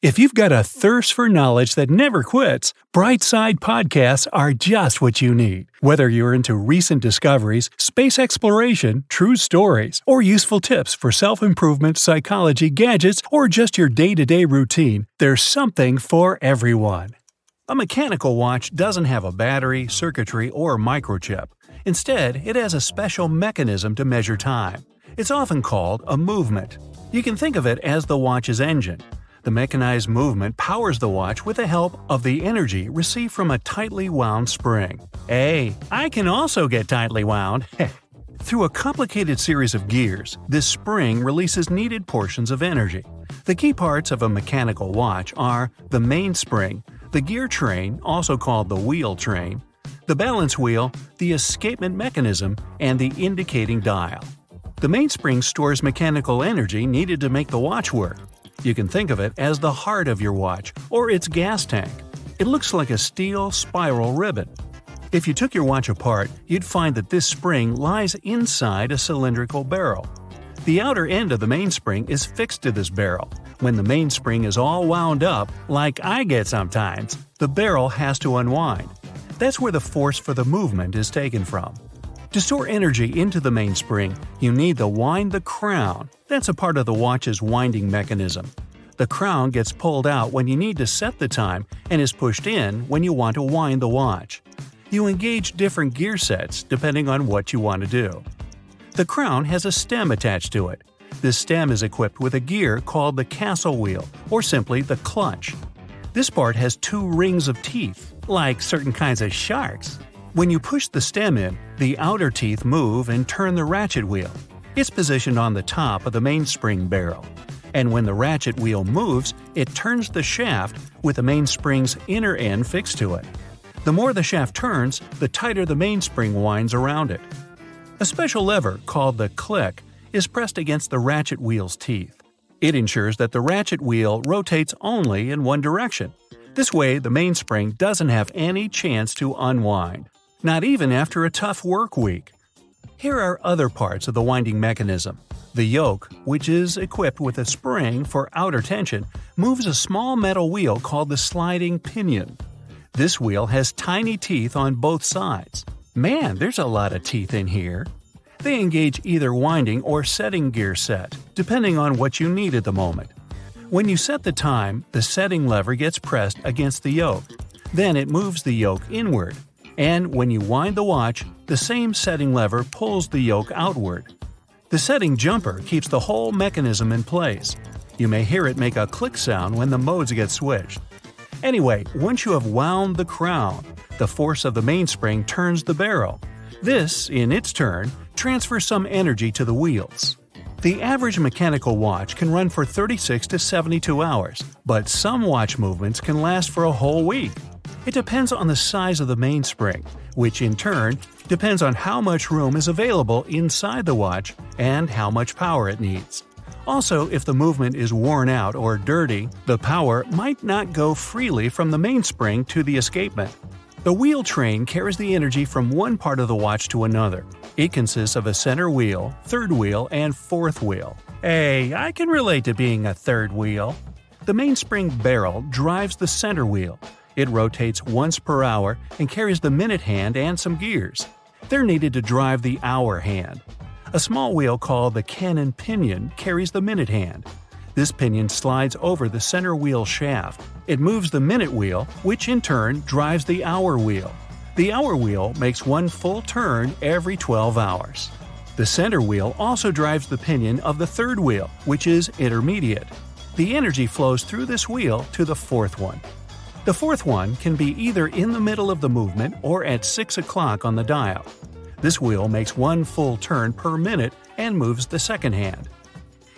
If you've got a thirst for knowledge that never quits, Brightside Podcasts are just what you need. Whether you're into recent discoveries, space exploration, true stories, or useful tips for self improvement, psychology, gadgets, or just your day to day routine, there's something for everyone. A mechanical watch doesn't have a battery, circuitry, or microchip. Instead, it has a special mechanism to measure time. It's often called a movement. You can think of it as the watch's engine. The mechanized movement powers the watch with the help of the energy received from a tightly wound spring. Hey, I can also get tightly wound. Through a complicated series of gears, this spring releases needed portions of energy. The key parts of a mechanical watch are the mainspring, the gear train, also called the wheel train, the balance wheel, the escapement mechanism, and the indicating dial. The mainspring stores mechanical energy needed to make the watch work. You can think of it as the heart of your watch or its gas tank. It looks like a steel spiral ribbon. If you took your watch apart, you'd find that this spring lies inside a cylindrical barrel. The outer end of the mainspring is fixed to this barrel. When the mainspring is all wound up, like I get sometimes, the barrel has to unwind. That's where the force for the movement is taken from. To store energy into the mainspring, you need to wind the crown. That's a part of the watch's winding mechanism. The crown gets pulled out when you need to set the time and is pushed in when you want to wind the watch. You engage different gear sets depending on what you want to do. The crown has a stem attached to it. This stem is equipped with a gear called the castle wheel, or simply the clutch. This part has two rings of teeth, like certain kinds of sharks. When you push the stem in, the outer teeth move and turn the ratchet wheel. It's positioned on the top of the mainspring barrel. And when the ratchet wheel moves, it turns the shaft with the mainspring's inner end fixed to it. The more the shaft turns, the tighter the mainspring winds around it. A special lever, called the click, is pressed against the ratchet wheel's teeth. It ensures that the ratchet wheel rotates only in one direction. This way, the mainspring doesn't have any chance to unwind not even after a tough work week. Here are other parts of the winding mechanism. The yoke, which is equipped with a spring for outer tension, moves a small metal wheel called the sliding pinion. This wheel has tiny teeth on both sides. Man, there's a lot of teeth in here. They engage either winding or setting gear set, depending on what you need at the moment. When you set the time, the setting lever gets pressed against the yoke. Then it moves the yoke inward, and when you wind the watch, the same setting lever pulls the yoke outward. The setting jumper keeps the whole mechanism in place. You may hear it make a click sound when the modes get switched. Anyway, once you have wound the crown, the force of the mainspring turns the barrel. This, in its turn, transfers some energy to the wheels. The average mechanical watch can run for 36 to 72 hours, but some watch movements can last for a whole week. It depends on the size of the mainspring, which in turn depends on how much room is available inside the watch and how much power it needs. Also, if the movement is worn out or dirty, the power might not go freely from the mainspring to the escapement. The wheel train carries the energy from one part of the watch to another. It consists of a center wheel, third wheel, and fourth wheel. Hey, I can relate to being a third wheel. The mainspring barrel drives the center wheel, it rotates once per hour and carries the minute hand and some gears. They're needed to drive the hour hand. A small wheel called the cannon pinion carries the minute hand. This pinion slides over the center wheel shaft. It moves the minute wheel, which in turn drives the hour wheel. The hour wheel makes one full turn every 12 hours. The center wheel also drives the pinion of the third wheel, which is intermediate. The energy flows through this wheel to the fourth one. The fourth one can be either in the middle of the movement or at 6 o'clock on the dial. This wheel makes one full turn per minute and moves the second hand.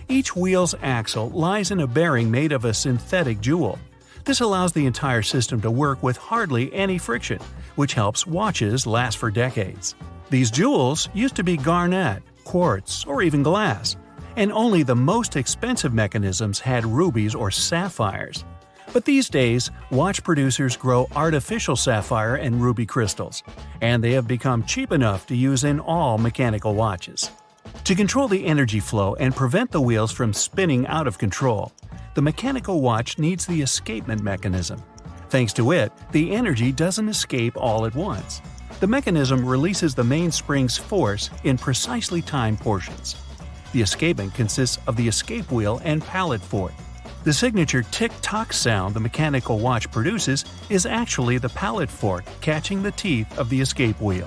Each wheel's axle lies in a bearing made of a synthetic jewel. This allows the entire system to work with hardly any friction, which helps watches last for decades. These jewels used to be garnet, quartz, or even glass, and only the most expensive mechanisms had rubies or sapphires. But these days, watch producers grow artificial sapphire and ruby crystals, and they have become cheap enough to use in all mechanical watches. To control the energy flow and prevent the wheels from spinning out of control, the mechanical watch needs the escapement mechanism. Thanks to it, the energy doesn't escape all at once. The mechanism releases the mainspring's force in precisely timed portions. The escapement consists of the escape wheel and pallet fork. The signature tick tock sound the mechanical watch produces is actually the pallet fork catching the teeth of the escape wheel.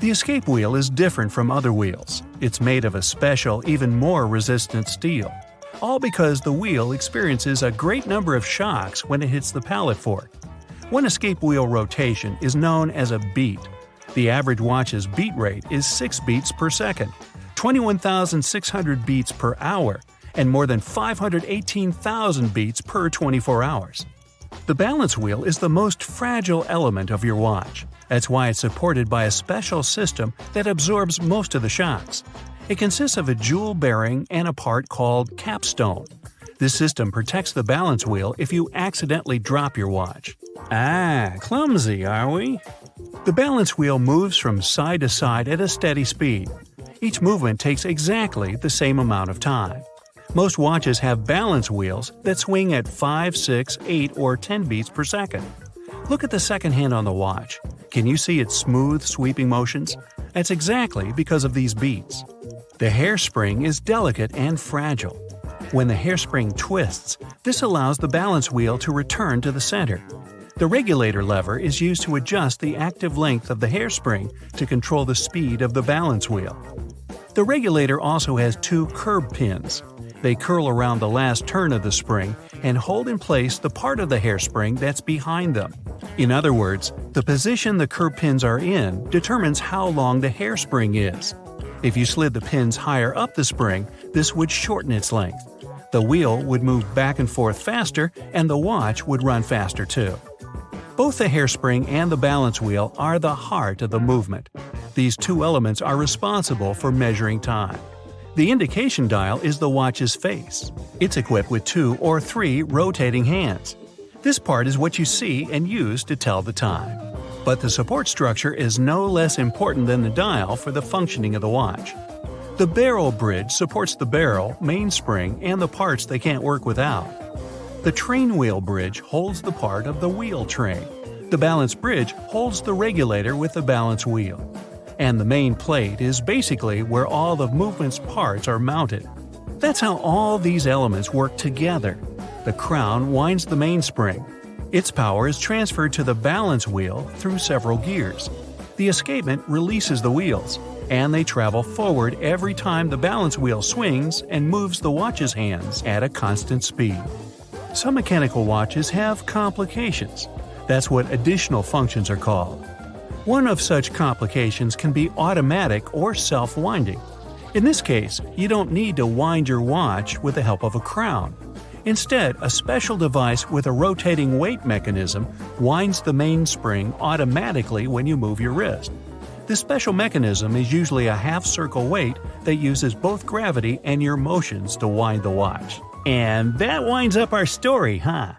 The escape wheel is different from other wheels. It's made of a special, even more resistant steel. All because the wheel experiences a great number of shocks when it hits the pallet fork. One escape wheel rotation is known as a beat. The average watch's beat rate is 6 beats per second, 21,600 beats per hour, and more than 518,000 beats per 24 hours. The balance wheel is the most fragile element of your watch. That's why it's supported by a special system that absorbs most of the shocks. It consists of a jewel bearing and a part called capstone. This system protects the balance wheel if you accidentally drop your watch. Ah, clumsy, are we? The balance wheel moves from side to side at a steady speed. Each movement takes exactly the same amount of time. Most watches have balance wheels that swing at 5, 6, 8, or 10 beats per second. Look at the second hand on the watch. Can you see its smooth, sweeping motions? That's exactly because of these beats. The hairspring is delicate and fragile. When the hairspring twists, this allows the balance wheel to return to the center. The regulator lever is used to adjust the active length of the hairspring to control the speed of the balance wheel. The regulator also has two curb pins. They curl around the last turn of the spring and hold in place the part of the hairspring that's behind them. In other words, the position the curb pins are in determines how long the hairspring is. If you slid the pins higher up the spring, this would shorten its length. The wheel would move back and forth faster, and the watch would run faster too. Both the hairspring and the balance wheel are the heart of the movement. These two elements are responsible for measuring time. The indication dial is the watch's face. It's equipped with two or three rotating hands. This part is what you see and use to tell the time. But the support structure is no less important than the dial for the functioning of the watch. The barrel bridge supports the barrel, mainspring, and the parts they can't work without. The train wheel bridge holds the part of the wheel train. The balance bridge holds the regulator with the balance wheel and the main plate is basically where all the movement's parts are mounted. That's how all these elements work together. The crown winds the mainspring. Its power is transferred to the balance wheel through several gears. The escapement releases the wheels, and they travel forward every time the balance wheel swings and moves the watch's hands at a constant speed. Some mechanical watches have complications. That's what additional functions are called. One of such complications can be automatic or self winding. In this case, you don't need to wind your watch with the help of a crown. Instead, a special device with a rotating weight mechanism winds the mainspring automatically when you move your wrist. This special mechanism is usually a half circle weight that uses both gravity and your motions to wind the watch. And that winds up our story, huh?